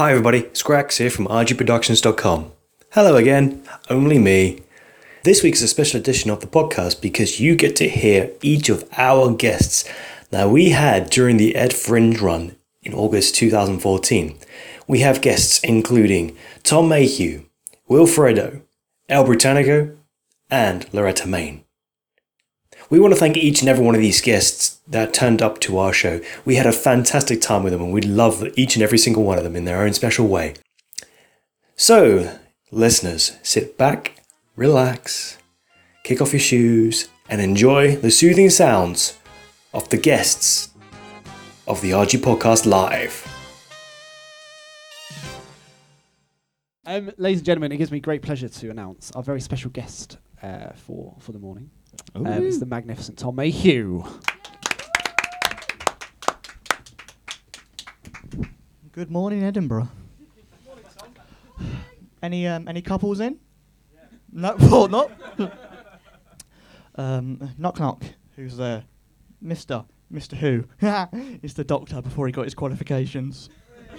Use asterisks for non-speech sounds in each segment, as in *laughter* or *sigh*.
Hi everybody, Scrax here from RGProductions.com. Hello again, only me. This week's a special edition of the podcast because you get to hear each of our guests that we had during the Ed Fringe run in August 2014. We have guests including Tom Mayhew, Wilfredo, El Britannico, and Loretta Main. We want to thank each and every one of these guests that turned up to our show. We had a fantastic time with them and we love each and every single one of them in their own special way. So, listeners, sit back, relax, kick off your shoes, and enjoy the soothing sounds of the guests of the RG Podcast Live. Um, ladies and gentlemen, it gives me great pleasure to announce our very special guest uh, for for the morning. Um, it's the magnificent Tom Mayhew. Good morning, Edinburgh. Any um, any couples in? No, *laughs* well, not. um, knock knock. Who's there? Mister. Mister Who? *laughs* It's the doctor before he got his qualifications. *laughs*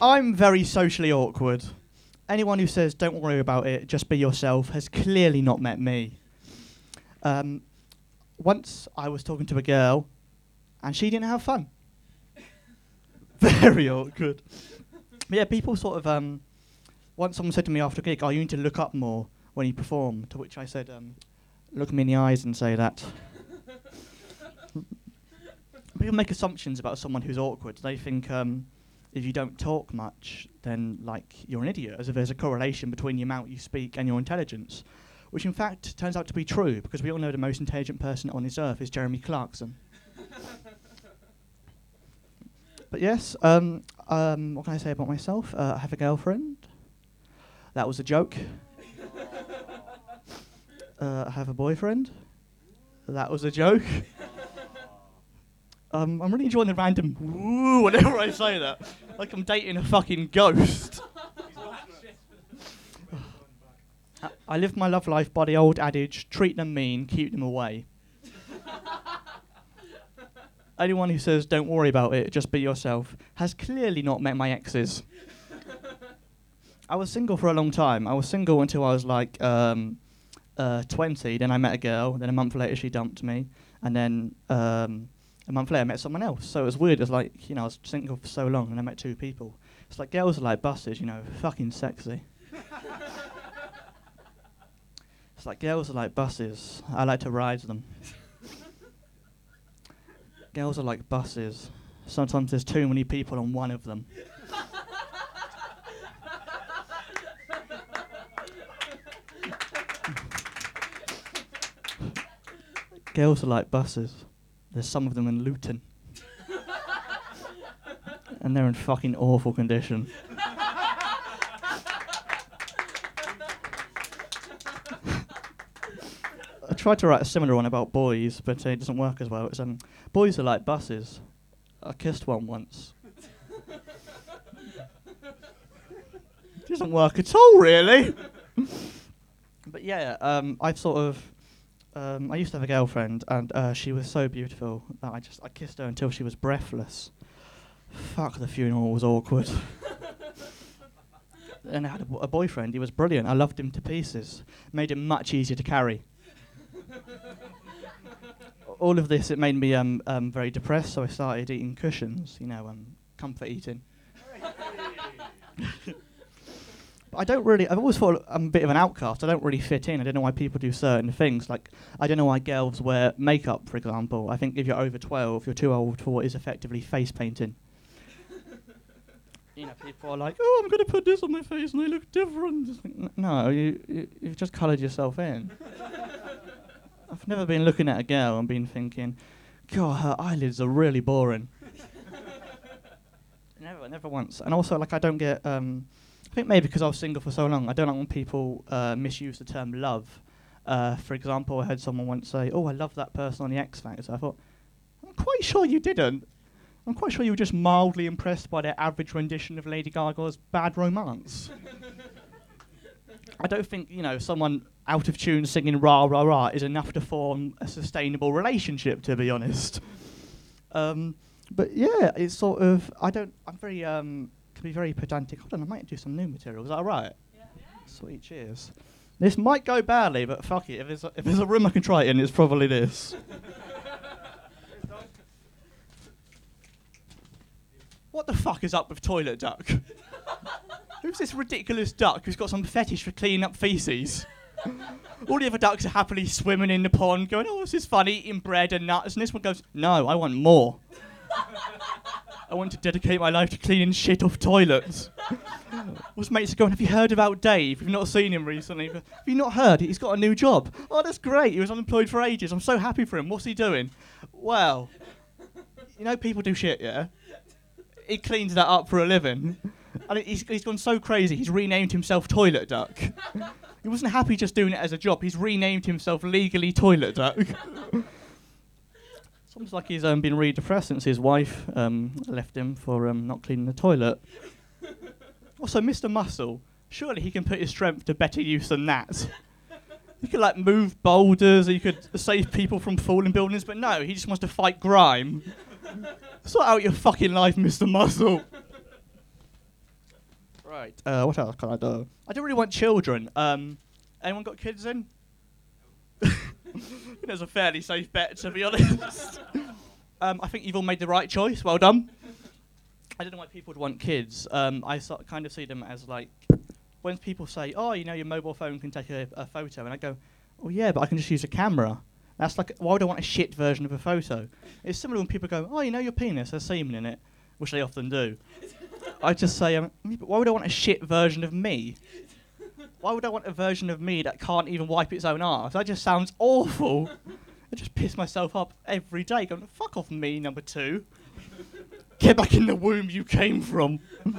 I'm very socially awkward. Anyone who says don't worry about it, just be yourself, has clearly not met me. Um, once I was talking to a girl, and she didn't have fun. *laughs* Very awkward. But yeah, people sort of. Um, once someone said to me after a gig, "Oh, you need to look up more when you perform." To which I said, um, "Look me in the eyes and say that." *laughs* people make assumptions about someone who's awkward. They think um, if you don't talk much, then like you're an idiot, as if there's a correlation between the amount you speak and your intelligence, which in fact turns out to be true because we all know the most intelligent person on this earth is Jeremy Clarkson. *laughs* but yes, um, um, what can I say about myself? Uh, I have a girlfriend. That was a joke. *laughs* uh, I have a boyfriend. That was a joke. *laughs* Um, I'm really enjoying the random woo *laughs* whenever I say that. Like I'm dating a fucking ghost. I- I live my love life by the old adage treat them mean, keep them away. Anyone who says don't worry about it, just be yourself, has clearly not met my exes. I was single for a long time. I was single until I was like um, uh, 20. Then I met a girl. Then a month later, she dumped me. And then um, a month later, I met someone else. So it was weird. It was like, you know, I was single for so long and I met two people. It's like girls are like buses, you know, fucking sexy. it's like girls are like buses. I like to ride them. girls are like buses. Sometimes there's too many people on one of them. *laughs* girls are like buses. There's some of them in Luton. *laughs* and they're in fucking awful condition. *laughs* I tried to write a similar one about boys, but uh, it doesn't work as well. It's um, boys are like buses. I kissed one once. *laughs* doesn't work at all, really. but yeah, um, I've sort of um, I used to have a girlfriend, and uh, she was so beautiful that I just I kissed her until she was breathless. Fuck, the funeral was awkward. *laughs* and I had a, boyfriend. He was brilliant. I loved him to pieces. Made him much easier to carry. *laughs* All of this it made me um, um, very depressed, so I started eating cushions. You know, um, comfort eating. *laughs* But I don't really. I've always thought I'm a bit of an outcast. I don't really fit in. I don't know why people do certain things. Like I don't know why girls wear makeup, for example. I think if you're over 12, you're too old for what is effectively face painting. you know, people are like, "Oh, I'm going to put this on my face and I look different." No, you, you you've just coloured yourself in. *laughs* I've never been looking at a girl and been thinking, "God, her eyelids are really boring." *laughs* never, never once. And also, like, I don't get. Um, I think maybe because I was single for so long, I don't like when people uh, misuse the term love. Uh, for example, I heard someone once say, "Oh, I love that person on the X Factor." I thought, I'm quite sure you didn't. I'm quite sure you were just mildly impressed by their average rendition of Lady Gaga's "Bad Romance." I don't think you know someone out of tune singing "Rah Rah Rah" is enough to form a sustainable relationship. To be honest, um, but yeah, it's sort of. I don't. I'm very um. Can be very pedantic. Hold on, I might do some new material. Is that alright? Yeah. Sweet. Cheers. This might go badly, but fuck it. If there's a, if there's a room I can try it in, it's probably this. *laughs* what the fuck is up with toilet duck? *laughs* Who's this ridiculous duck who's got some fetish for cleaning up feces? *laughs* All the other ducks are happily swimming in the pond, going, "Oh, this is fun, eating bread and nuts," and this one goes, "No, I want more. I want to dedicate my life to cleaning shit off toilets." *laughs* What's mates going, "Have you heard about Dave? You've not seen him recently. Have you not heard? He's got a new job. Oh, that's great. He was unemployed for ages. I'm so happy for him. What's he doing? Well, you know, people do shit, yeah. He cleans that up for a living." And he's, he's gone so crazy, he's renamed himself Toilet Duck. he wasn't happy just doing it as a job, he's renamed himself legally Toilet Duck. *laughs* almost like he's um, been really depressed since his wife um, left him for um, not cleaning the toilet. *laughs* also, Mr. Muscle, surely he can put his strength to better use than that. He could like move boulders, he could save people from falling buildings, but no, he just wants to fight grime. Sort out your fucking life, Mr. Muscle. Right. Uh, what else can I do? I don't really want children. Um, anyone got kids in? *laughs* It's a fairly safe bet, to be honest. *laughs* um, I think you've all made the right choice. Well done. I don't know why people would want kids. Um, I sort kind of see them as like when people say, "Oh, you know, your mobile phone can take a, a photo," and I go, "Oh yeah, but I can just use a camera." That's like, why would I want a shit version of a photo? It's similar when people go, "Oh, you know, your penis has semen in it," which they often do. I just say, um, why would I want a shit version of me? Why would I want a version of me that can't even wipe its own arse? That just sounds awful. I just piss myself up every day, going, fuck off me, number two. Get back in the womb you came from. *laughs*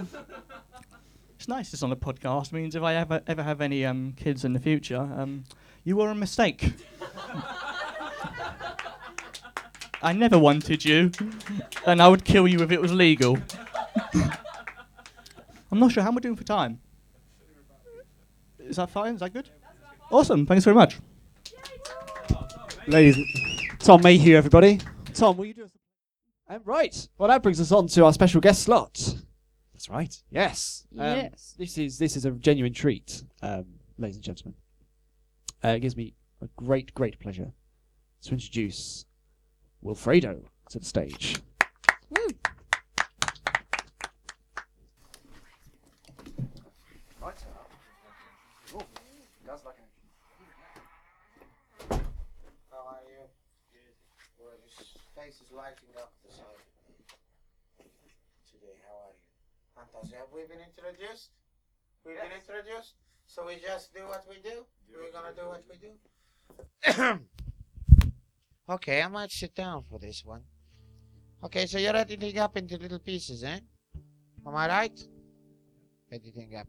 it's nice this on a podcast. means if I ever ever have any um, kids in the future, um, you were a mistake. *laughs* I never wanted you, and I would kill you if it was legal. *laughs* I'm not sure how am I doing for time. Is that fine? Is that good? Awesome. Thanks very much. Ladies, Tom Mayhew, everybody. Tom, will you do us? Um, right. Well, that brings us on to our special guest slot. That's right. Yes. Um, Yes. This is this is a genuine treat, um, ladies and gentlemen. Uh, it gives me a great, great pleasure to introduce Wilfredo to the stage. How are you? Well, his face is lighting up. Today, how are you? Have we been introduced? We've been introduced? So we just do what we do? We're gonna do what we do? okay, I might sit down for this one. Okay, so you're editing up into little pieces, eh? Am I right? Editing up.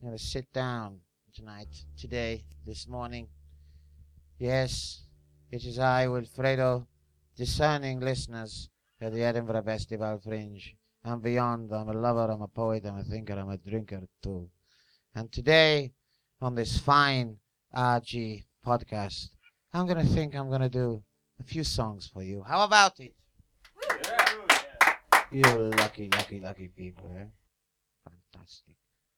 I'm gonna sit down tonight, today, this morning. Yes, it is I, Wilfredo, discerning listeners at the Edinburgh Festival Fringe. And beyond, I'm a lover, I'm a poet, I'm a thinker, I'm a drinker too. And today, on this fine RG podcast, I'm gonna think I'm gonna do a few songs for you. How about it? You lucky, lucky, lucky people, eh? Fantastic.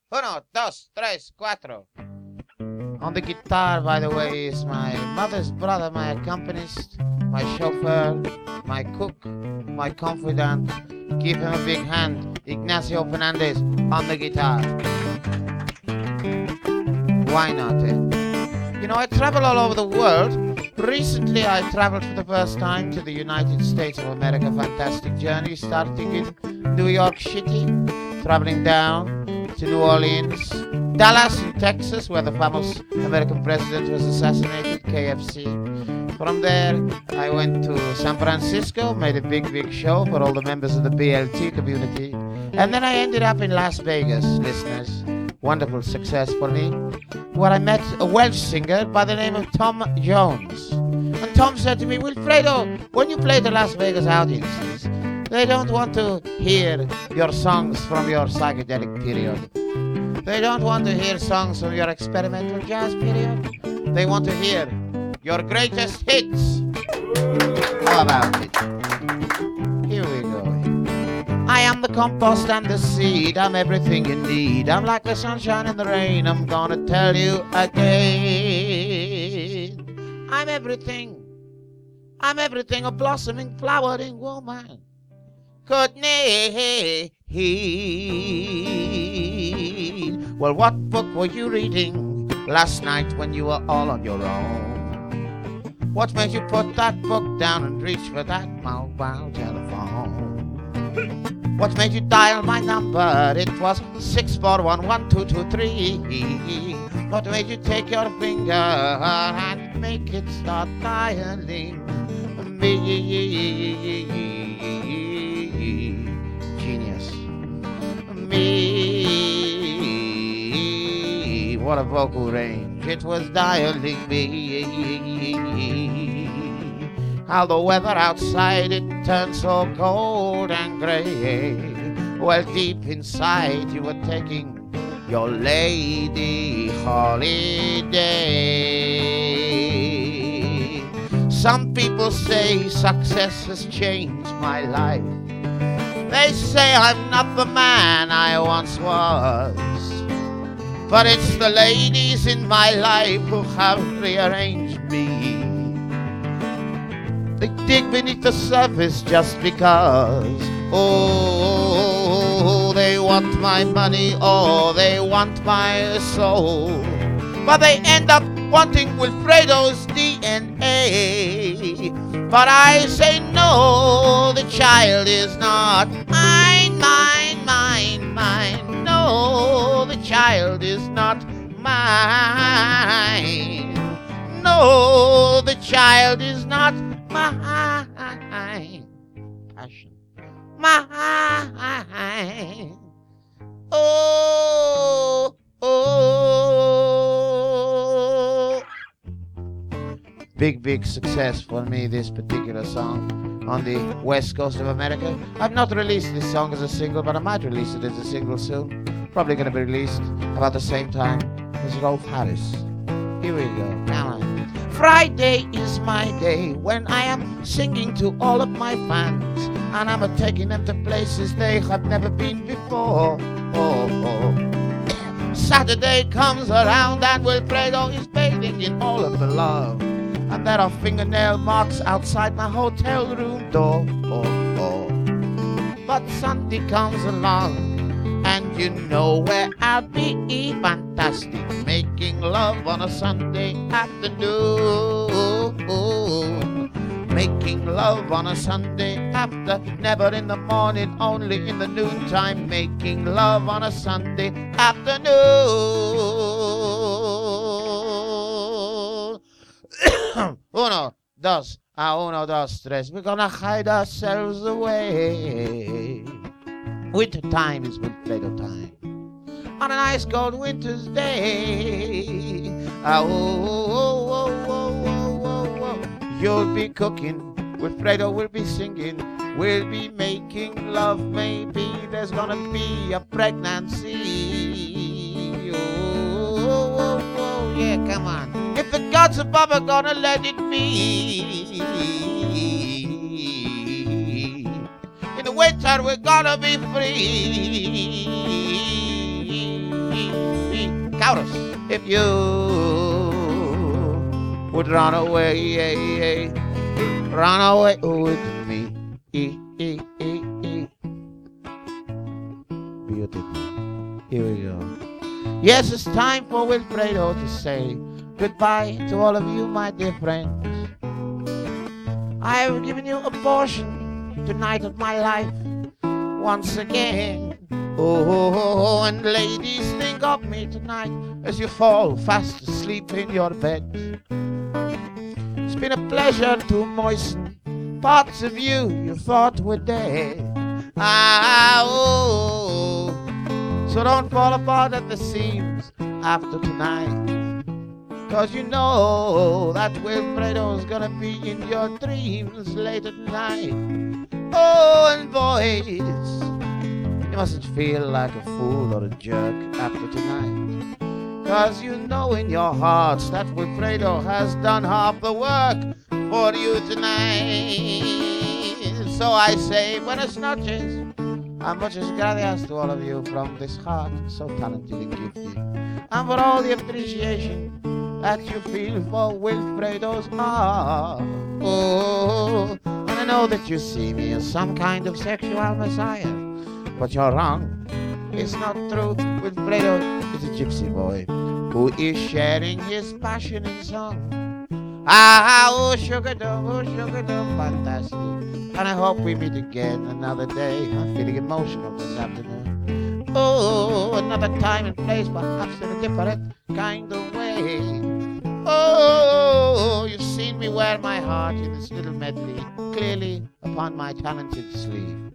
Uno, dos, tres, cuatro. On the guitar, by the way, is my mother's brother, my accompanist, my chauffeur, my cook, my confidant. Give him a big hand. Ignacio Fernandez on the guitar. Why not, eh? You know, I travel all over the world. Recently, I traveled for the first time to the United States of America. Fantastic journey, starting in New York City, traveling down to New Orleans, Dallas in Texas, where the famous American president was assassinated, KFC. From there, I went to San Francisco, made a big, big show for all the members of the BLT community. And then I ended up in Las Vegas, listeners. Wonderful success for me, where I met a Welsh singer by the name of Tom Jones. And Tom said to me, Wilfredo, when you play the Las Vegas audiences, they don't want to hear your songs from your psychedelic period. They don't want to hear songs from your experimental jazz period. They want to hear your greatest hits. How about it? Here we go. I am the compost and the seed. I'm everything you need. I'm like the sunshine and the rain. I'm gonna tell you again. I'm everything. I'm everything a blossoming, flowering woman could need. Well, what book were you reading last night when you were all on your own? What made you put that book down and reach for that mobile telephone? What made you dial my number? It was six four one one two two three. What made you take your finger and make it start dialing me? What a vocal range. It was dialing me. How the weather outside it turned so cold and gray. Well, deep inside you were taking your lady holiday. Some people say success has changed my life. They say I'm not the man I once was. But it's the ladies in my life who have rearranged me. They dig beneath the surface just because. Oh, they want my money or they want my soul. But they end up wanting Wilfredo's DNA. But I say no, the child is not mine, child is not mine. No, the child is not mine. Passion. Mine. Oh, oh. Big, big success for me, this particular song on the west coast of America. I've not released this song as a single, but I might release it as a single soon. Probably going to be released about the same time as Rolf Harris. Here we go. Friday is my day when I am singing to all of my fans, and I'm taking them to places they have never been before. Oh, *coughs* oh. Saturday comes around and Wilfredo is bathing in all of the love, and there are fingernail marks outside my hotel room door. Oh, oh. But Sunday comes along. And you know where I'll be fantastic, making love on a Sunday afternoon. Making love on a Sunday after, never in the morning, only in the noontime. Making love on a Sunday afternoon. *coughs* uno, dos, a uno, dos, tres. We're gonna hide ourselves away. Winter time is Wilfredo time. On a nice cold winter's day. Ah, oh, oh, oh, oh, oh, oh, oh. You'll be cooking. with Fredo, we'll be singing. We'll be making love. Maybe there's gonna be a pregnancy. Oh, oh, oh, oh, yeah, come on. If the gods above are gonna let it be. Winter we're gonna be free. Count us if you would run away, run away with me. Beautiful. Here we go. Yes, it's time for Wilfredo to say goodbye to all of you, my dear friends. I have given you a portion tonight of my life once again. Oh, and ladies, think of me tonight as you fall fast asleep in your bed. It's been a pleasure to moisten parts of you you thought were dead. Ah, oh, so don't fall apart at the seams after tonight. Cause you know that Wilfredo's gonna be in your dreams later tonight. Oh, and boys, you mustn't feel like a fool or a jerk after tonight. Cause you know in your hearts that Wilfredo has done half the work for you tonight. So I say, buenas noches, And muchas gracias to all of you from this heart, so talented and gifted. And for all the appreciation that you feel for Wilfredo's art. Oh, know that you see me as some kind of sexual messiah, but you're wrong. It's not true. Wilfredo is a gypsy boy who is sharing his passion in song. Ah, oh, sugar dum, oh, sugar dum, fantastic. And I hope we meet again another day. I'm feeling emotional this afternoon. Oh, another time and place, perhaps in a different kind of way. Oh, heart in this little medley, clearly upon my talented sleeve.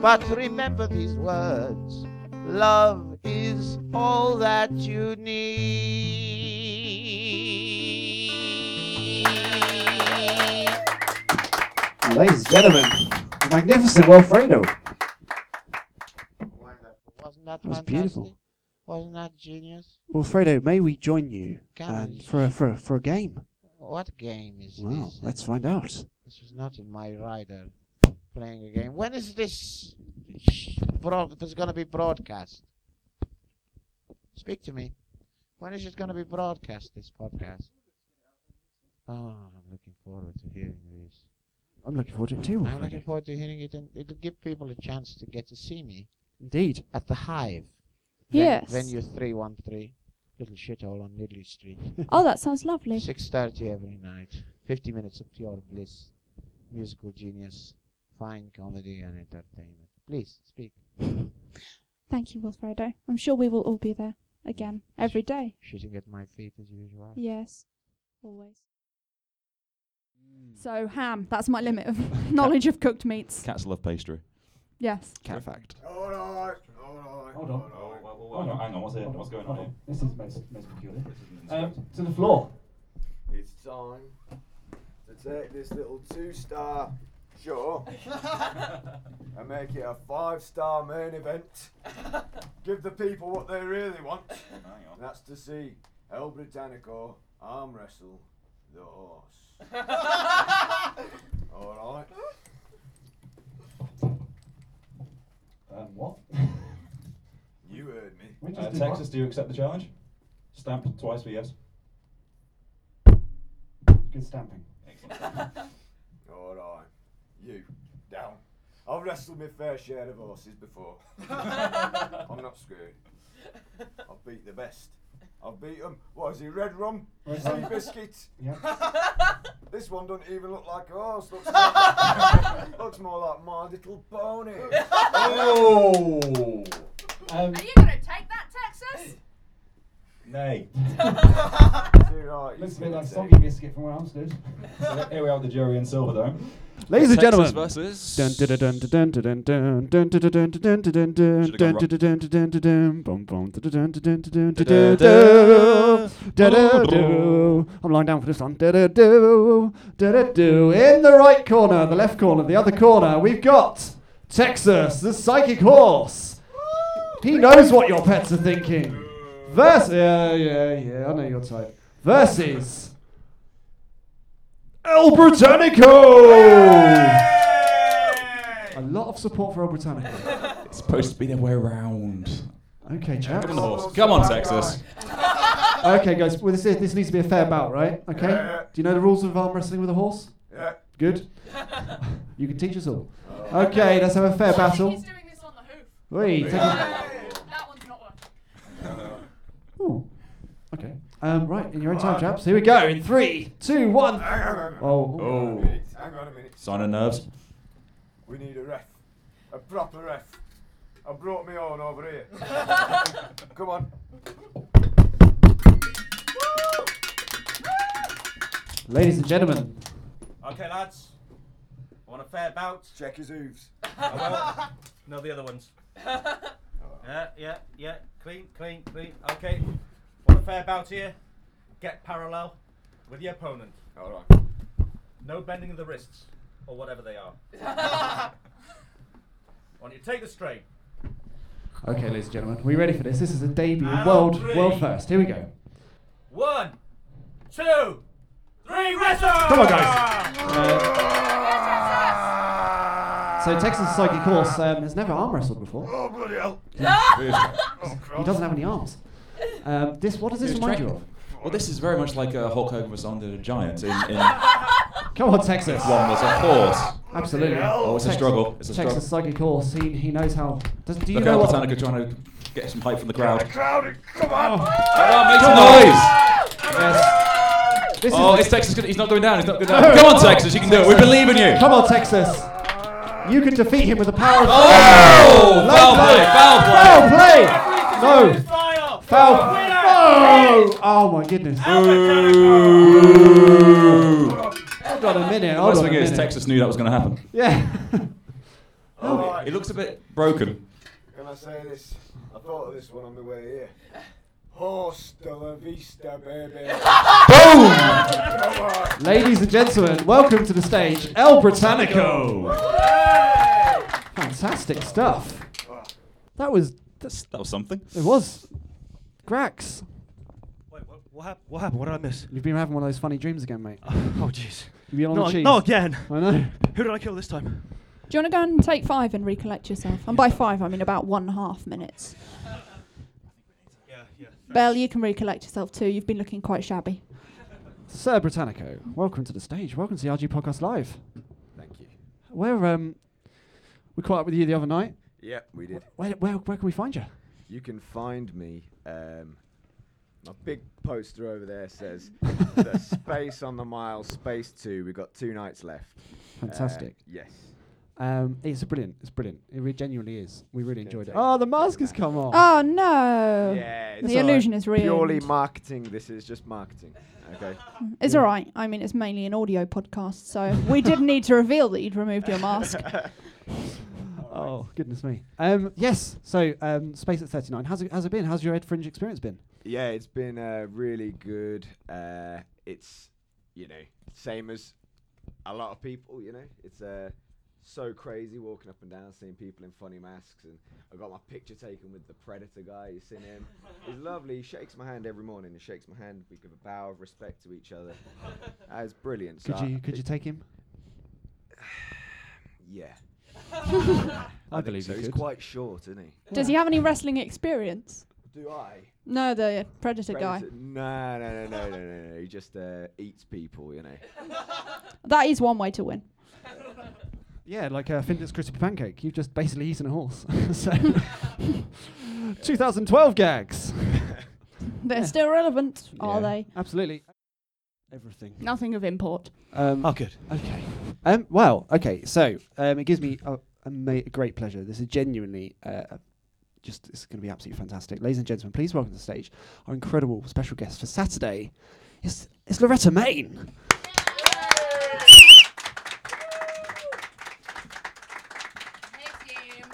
But remember these words love is all that you need. Ladies and gentlemen, the magnificent Wilfredo. Wasn't that, That was beautiful. Wasn't that genius? Wilfredo, may we join you um, for, a, for, a, for a game? What game is Well, this? let's find out. This is not in my rider. Playing a game. When is this? sh- Broad, this going to be broadcast? Speak to me. When is it going to be broadcast? This podcast. Oh, I'm looking forward to hearing this. I'm looking forward to it too, I'm looking forward to hearing it, and it'll give people a chance to get to see me Indeed. at the Hive. Ven- Yes. Venue 313, little shithole on Niddry Street. *laughs* Oh, that sounds lovely. 6.30 every night. 50 minutes of pure bliss. Musical genius. Fine comedy and entertainment. Please, speak. *laughs* Thank you, Wilfredo. I'm sure we will all be there again every day. Shitting at my feet as usual. Yes, always. Mm. So ham, that's my limit of *laughs* knowledge of cooked meats. Cats love pastry. Yes. Cat fact. All right, all right. Hold on. Hang on, hang on, what's here? What's going on here? This is most, most peculiar. Um, to the floor. It's time to take this little two-star show *laughs* and make it a five-star main event. Give the people what they really want. And that's to see El Britannico arm wrestle the horse. *laughs* All right. Um, what? You heard me. We just Uh, did Texas, do you accept the challenge? Stamp twice for yes. what? Good stamping. *laughs* All right. You down. I've wrestled my fair share of horses before. *laughs* I'm not scared. I've beat the best. I've beat them. What is he? Red rum? Red Sea rum. biscuit? Yeah. *laughs* This one doesn't even look like a horse. Looks, like, looks more like my little pony. Oh! Um, Are you gonna take that, Texas? Nay. See, right, you looks a see bit like what soggy biscuit from where I'm stood. So here we are with the jury in Silverdome. Ladies and Texas gentlemen. versus. Dun dun dun dun dun dun dun dun dun dun dun dun dun dun Should've gone dun dun dun dun dun dun bum bum dun dun dun dun dun dun Da-da-da. dun Da-da-do. I'm lying down for this one. Da-da-do. Da-da-do. In the right corner, the left corner, the other corner, we've got Texas, the psychic horse. He knows what your pets are thinking. Versus, yeah, yeah, yeah, I know your type. Versus El Britannico. A lot of support for El Britannico. *laughs* It's supposed to be the way around. Okay, chaps. Come on, the horse. Come on, Texas. *laughs* Okay, guys. Well, this, is, this needs to be a fair bout, right? Okay. Yeah. Do you know the rules of arm wrestling with a horse? Yeah. Good. You can teach us all. Okay, let's have a fair battle. He's doing this on the hoof. Wait, take a- That one's not working. Ooh. Okay. Um, right, in your own time, chaps. Here we go. In three, two, one. Hang on, hang on. Oh. Hang on a minute. Hang on a minute. Sign of nerves. We need a ref. A proper ref. I brought me own over here. *laughs* Come on. Ladies and gentlemen, Okay, lads. I want a fair bout. Check his hooves. I no, the other ones. *laughs* Yeah, yeah, yeah. Clean, clean, clean. Okay. Want fair bout here? Get parallel with your opponent. All right. No bending of the wrists or whatever they are. *laughs* I want you to take the straight. okay, ladies and gentlemen, are we ready for this? This is a debut, And world, three. world first. Here we go. One, two, three, wrestle! Come on, guys. Uh, So Texas Psychic Horse um, has never arm wrestled before. Oh, bloody hell. *laughs* He doesn't have any arms. Um, this what does this remind you of? Well, this is very much like uh, Hulk Hogan versus Andre the Giant. In, in *laughs* Come on, Texas. one was a horse. Absolutely. Oh, it's a Tex- struggle. It's a struggle. Texas Psychic Horse. He, he knows how. Does, do you Look know out, what? Britannico trying to get some hype from the crowd. Crowded, come on. Oh, make some noise! Yes. This Oh, is it's Texas. He's not going down. He's not going down. Come on, Texas. You can do it. We believe in you. Come on, Texas. You can defeat him with the power of. Oh, Low foul play. Foul Foul play. play. No. Foul. Oh, oh my goodness. Hold on a minute. Hold Worst on a thing is, minute. Texas knew that was going to happen. Yeah. *laughs* Oh, It looks a bit broken. Can I say this? I thought of this one on the way here. Horse de la vista, baby. *laughs* Come on. Ladies and gentlemen, welcome to the stage, El Britannico. Fantastic stuff. That was. That's, That was something. it was. Grax. Wait, what, what, hap- what happened? What did I miss? You've been having one of those funny dreams again, mate. *laughs* Oh, jeez. You've been on No, the cheese. no, again. *laughs* I know. Who did I kill this time? Do you want to go and take five and recollect yourself? And by five, I mean about one and a half minutes. Yeah, yeah. Belle, you can recollect yourself too. You've been looking quite shabby. Sir Britannico, welcome to the stage. Welcome to the RG Podcast Live. Thank you. Where um, we caught up with you the other night. Yep, we did. Where, where, where can we find you? You can find me. Um, my big poster over there says *laughs* the space on the mile, space two. We've got two nights left. Uh, Fantastic. yes. Um, it's brilliant. It's brilliant. It re- genuinely is. We really enjoyed it. Oh, the mask has come off. Oh no! Yeah, the alright. illusion is ruined. purely marketing. This is just marketing. Okay. *laughs* It's all right. I mean, it's mainly an audio podcast, so we didn't need to reveal that you'd removed your mask. *laughs* Oh goodness me. Um, yes. So um, space at thirty nine. How's it? How's it been? How's your Ed Fringe experience been? Yeah, it's been uh, really good. Uh, it's you know same as a lot of people. You know, it's uh, so crazy walking up and down, seeing people in funny masks, and I got my picture taken with the Predator guy. You seen him? *laughs* He's lovely. He shakes my hand every morning. He shakes my hand. We give a bow of respect to each other. *laughs* That's brilliant. So Could I you could you take him? *sighs* Yeah. *laughs* I think believe so. He's quite short, isn't he? Does he have any wrestling experience? Do I? No, the predator, guy. Predator- No, no, no, no, no, no, no. He just uh, eats people, you know. *laughs* That is one way to win. *laughs* Yeah, like a Findus crispy pancake. You've just basically eaten a horse. so, 2012 gags. They're Yeah. still relevant, are Yeah, they? Absolutely. Everything. Nothing of import. Um, Oh, good. Okay. Um, well, okay. So um, it gives me a, a, ma- a great pleasure. This is genuinely uh, just it's going to be absolutely fantastic, ladies and gentlemen. Please welcome to the stage our incredible special guest for Saturday. It's, it's Loretta Main. Hey team.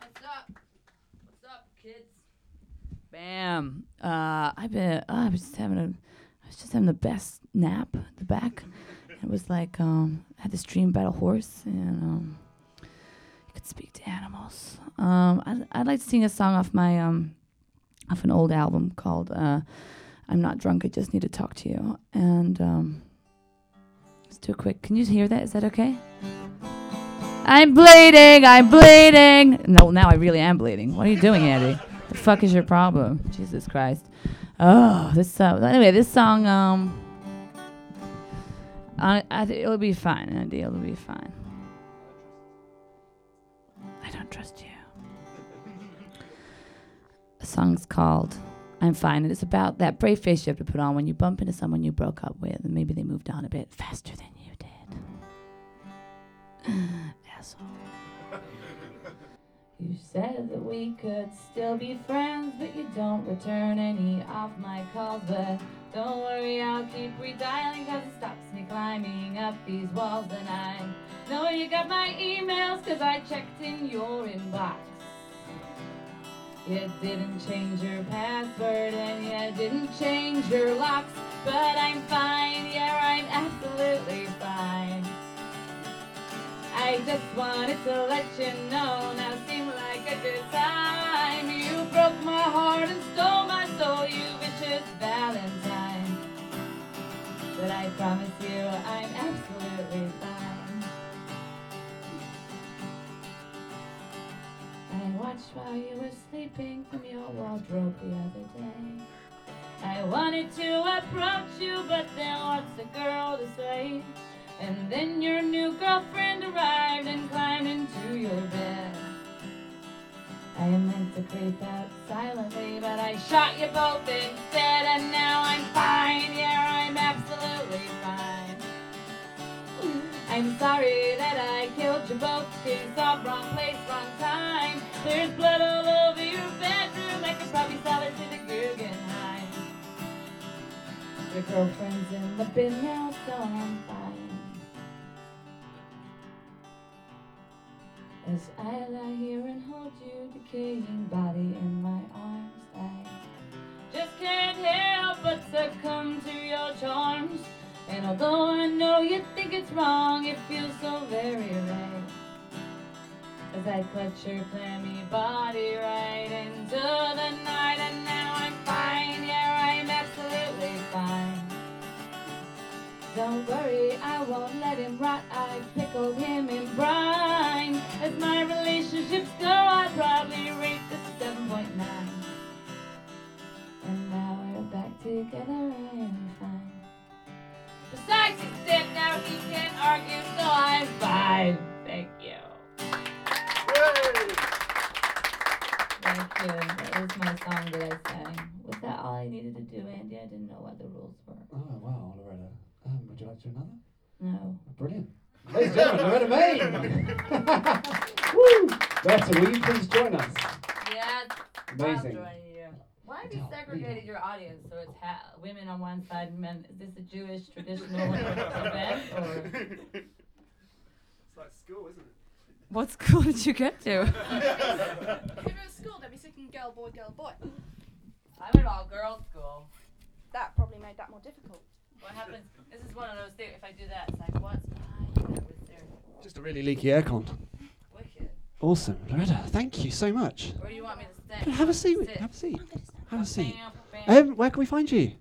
What's up? What's up, kids? Bam. Uh, I've been. Uh, I was just having a. I was just having the best nap at the back. It was like um, I had this dream about a horse, and um, you could speak to animals. Um, I'd, I'd like to sing a song off my um, off an old album called uh, "I'm Not Drunk. I Just Need to Talk to You." And um, it quick. Can you hear that? Is that okay? I'm bleeding. I'm bleeding. No, now I really am bleeding. What are you doing, Andy? The fuck is your problem? Jesus Christ. Oh, this uh, anyway, this song um I, I th- it'll be fine, Andy. It'll be fine. I don't trust you. The song's called I'm Fine, and it's about that brave face you have to put on when you bump into someone you broke up with, and maybe they moved on a bit faster than you did. *sighs* Asshole. You said that we could still be friends, but you don't return any of my calls. But don't worry, I'll keep redialing, cause it stops me climbing up these walls. And I know you got my emails, cause I checked in your inbox. You didn't change your password, and you didn't change your locks. But I'm fine, yeah, I'm absolutely fine. I just wanted to let you know now seemed at the time. You broke my heart and stole my soul, you vicious Valentine. But I promise you, I'm absolutely fine. I watched while you were sleeping from your wardrobe the other day. I wanted to approach you, but then what's a girl to say? And then your new girlfriend arrived and climbed into your bed. I meant to creep out silently, but I shot you both instead, and now I'm fine. Yeah, I'm absolutely fine. I'm sorry that I killed you both. Case off, wrong place, wrong time. There's blood all over your bedroom. I could probably sell it to the Guggenheim. Your girlfriend's in the bin now, so I'm fine. As I lie here and hold you, decaying body in my arms, I just can't help but succumb to your charms. And although I know you think it's wrong, it feels so very right. As I clutch your clammy body right into the night, and now Don't worry, I won't let him rot. I pickled him in brine. As my relationships go, I probably rate this 7.9. And now we're back together, am fine. Besides, he's dead now, he can't argue, so I'm fine. Thank you. Thank you. That was my song that I sang. Was that all I needed to do, Andy? I didn't know what the rules were. Uh, Oh, wow, Loretta. Um, would you like to do another? No. Brilliant. Ladies and gentlemen, Loretta Main! *laughs* Woo! Berta, will you please join us? Yes. Amazing. I'll join you. Why have you segregated your audience so it's ha- women on one side and men? Is this a Jewish traditional event or? It's like school, isn't it? What school did you get to? If it was school, they'd be singing girl, boy, girl, boy. I went all girls school. That probably made that more difficult. What happens? This is one of those things. If I do that, it's like what's behind you? That there. Just a really leaky aircon. Wicked. Awesome. Loretta, thank you so much. Where do you want me to stay? Have a seat. Sit. Have a seat. Have a seat. Bam, bam. Um, where can we find you?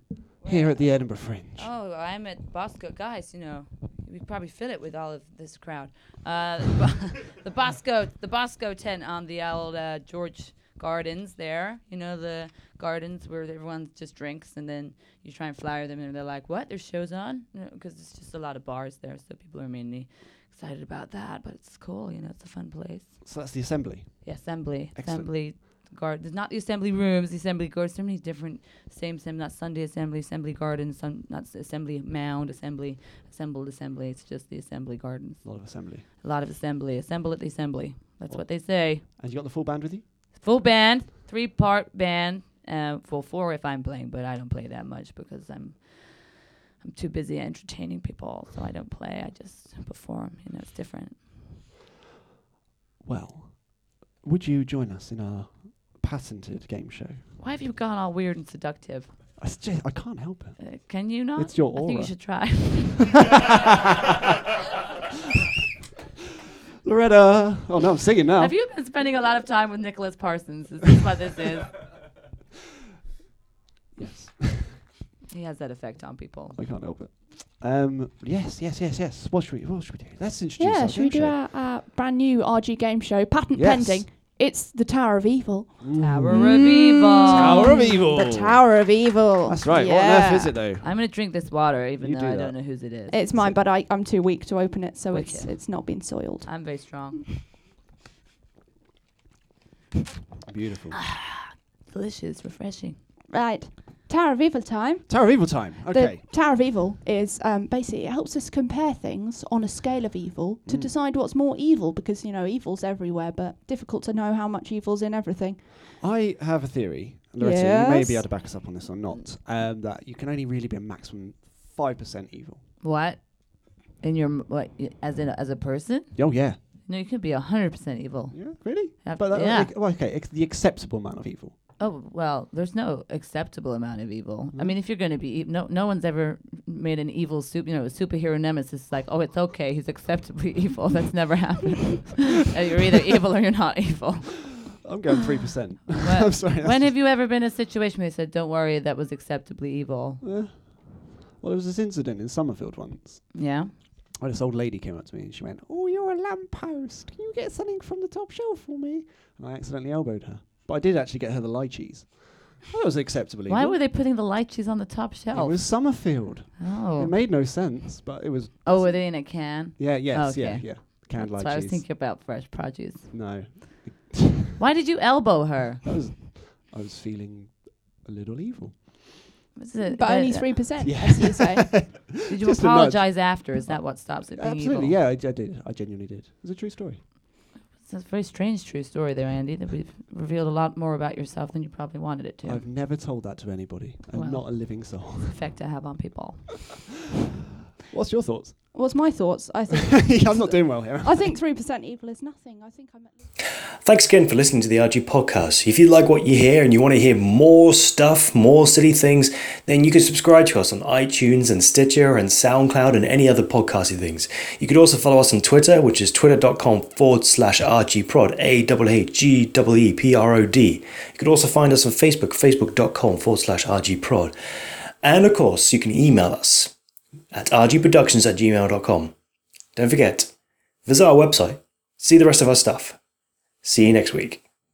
Here at the Edinburgh Fringe. Oh, I'm at Bosco. Guys, you know, we probably fill it with all of this crowd. Uh, the *laughs* the Bosco, the Bosco tent on the old uh, George Gardens there. You know, the gardens where everyone just drinks and then you try and flyer them and they're like, what? There's shows on? Because it's just a lot of bars there, so people are mainly excited about that. But it's cool, you know, it's a fun place. So that's the assembly. Yeah, assembly. Excellent. Assembly guard. There's not the assembly rooms, the assembly gardens. So many different same assembly, not Sunday assembly, assembly gardens, some not s- assembly mound, assembly, assembled assembly. It's just the assembly gardens. A lot of assembly. A lot of assembly. Assemble at the assembly. That's what they say. And you got the full band with you? Full band, three part band. Uh, full four if I'm playing, but I don't play that much because I'm I'm too busy entertaining people, so I don't play. I just perform. You know, it's different. Well, would you join us in our patented game show? Why have you gone all weird and seductive? I, s- ju- I can't help it. Uh, can you not? It's your aura. I think you should try. *laughs* *laughs* Loretta! Oh no, I'm singing now. Have you been spending a lot of time with Nicholas Parsons? Is this what this is? *laughs* Yes. He has that effect on people. I can't help it. Um, yes, yes, yes, yes. What should we? What should we do? Let's introduce. Yeah, our should we do show. our, our brand new RG game show, patent Yes. pending? It's the Tower of Evil. Tower of mm. Evil. Tower of Evil. The Tower of Evil. That's right. What on earth is it though? I'm gonna drink this water, even You though do I that. don't know whose it is. It's mine, but I, I'm too weak to open it, so it's Wicked. it's not been soiled. I'm very strong. Beautiful. Ah, delicious, refreshing. Right. Tower of Evil time. Tower of Evil time. Okay. The Tower of Evil is um, basically it helps us compare things on a scale of evil to Mm. decide what's more evil because you know evil's everywhere, but difficult to know how much evil's in everything. I have a theory. Loretta, you may be able to back us up on this or not. Um, that you can only really be a maximum five percent evil. What? In your m- what? As in as a person? Oh yeah. No, you could be hundred percent evil. Yeah, really? Have- But that, yeah. like, well, okay, ex- the acceptable amount of evil. Oh well, there's no acceptable amount of evil. I Mhm. mean, if you're going to be, e- no, no one's ever made an evil soup. You know, a superhero nemesis. Like, oh, it's okay. He's acceptably *laughs* evil. That's never happened. Uh, *laughs* you're either evil or you're not evil. I'm going three percent. *laughs* I'm sorry. when have you ever been in a situation where you said, "Don't worry, that was acceptably evil"? Eh. well, there was this incident in Somerfield once. Yeah. Where this old lady came up to me and she went, "Oh, you're a lamppost. Can you get something from the top shelf for me? And I accidentally elbowed her. But I did actually get her the lychees. That was acceptable. Why were they putting the lychees on the top shelf? It was Somerfield. oh. It made no sense, but it was. oh, were they in a can? Yeah, yes, yeah, Okay. yeah. Canned That's why I was thinking about fresh produce. No. *laughs* Why did you elbow her? That was. I was feeling a little evil. Was it, But only *laughs* three percent, Yeah. as you say. Did you *laughs* Just apologize after? Is that what stops it being Absolutely, evil? yeah, I, I did. I genuinely did. It was a true story. It's a very strange true story there, Andy, that we've revealed a lot more about yourself than you probably wanted it to. I've never told that to anybody. I'm Well. not a living soul. effect I have on people. *laughs* What's your thoughts? What's my thoughts? I think *laughs* I'm not doing well here. I think three percent evil is nothing. I think I'm at Thanks again for listening to the RG podcast. If you like what you hear and you want to hear more stuff, more silly things, then you can subscribe to us on iTunes and Stitcher and SoundCloud and any other podcasty things. You could also follow us on Twitter, which is twitter.com forward slash RGProd, A W H G W E P R O D. You could also find us on Facebook, facebook.com forward slash RGProd. And of course, you can email us at rgproductions at gmail.com. Don't forget, visit our website, see the rest of our stuff. See you next week.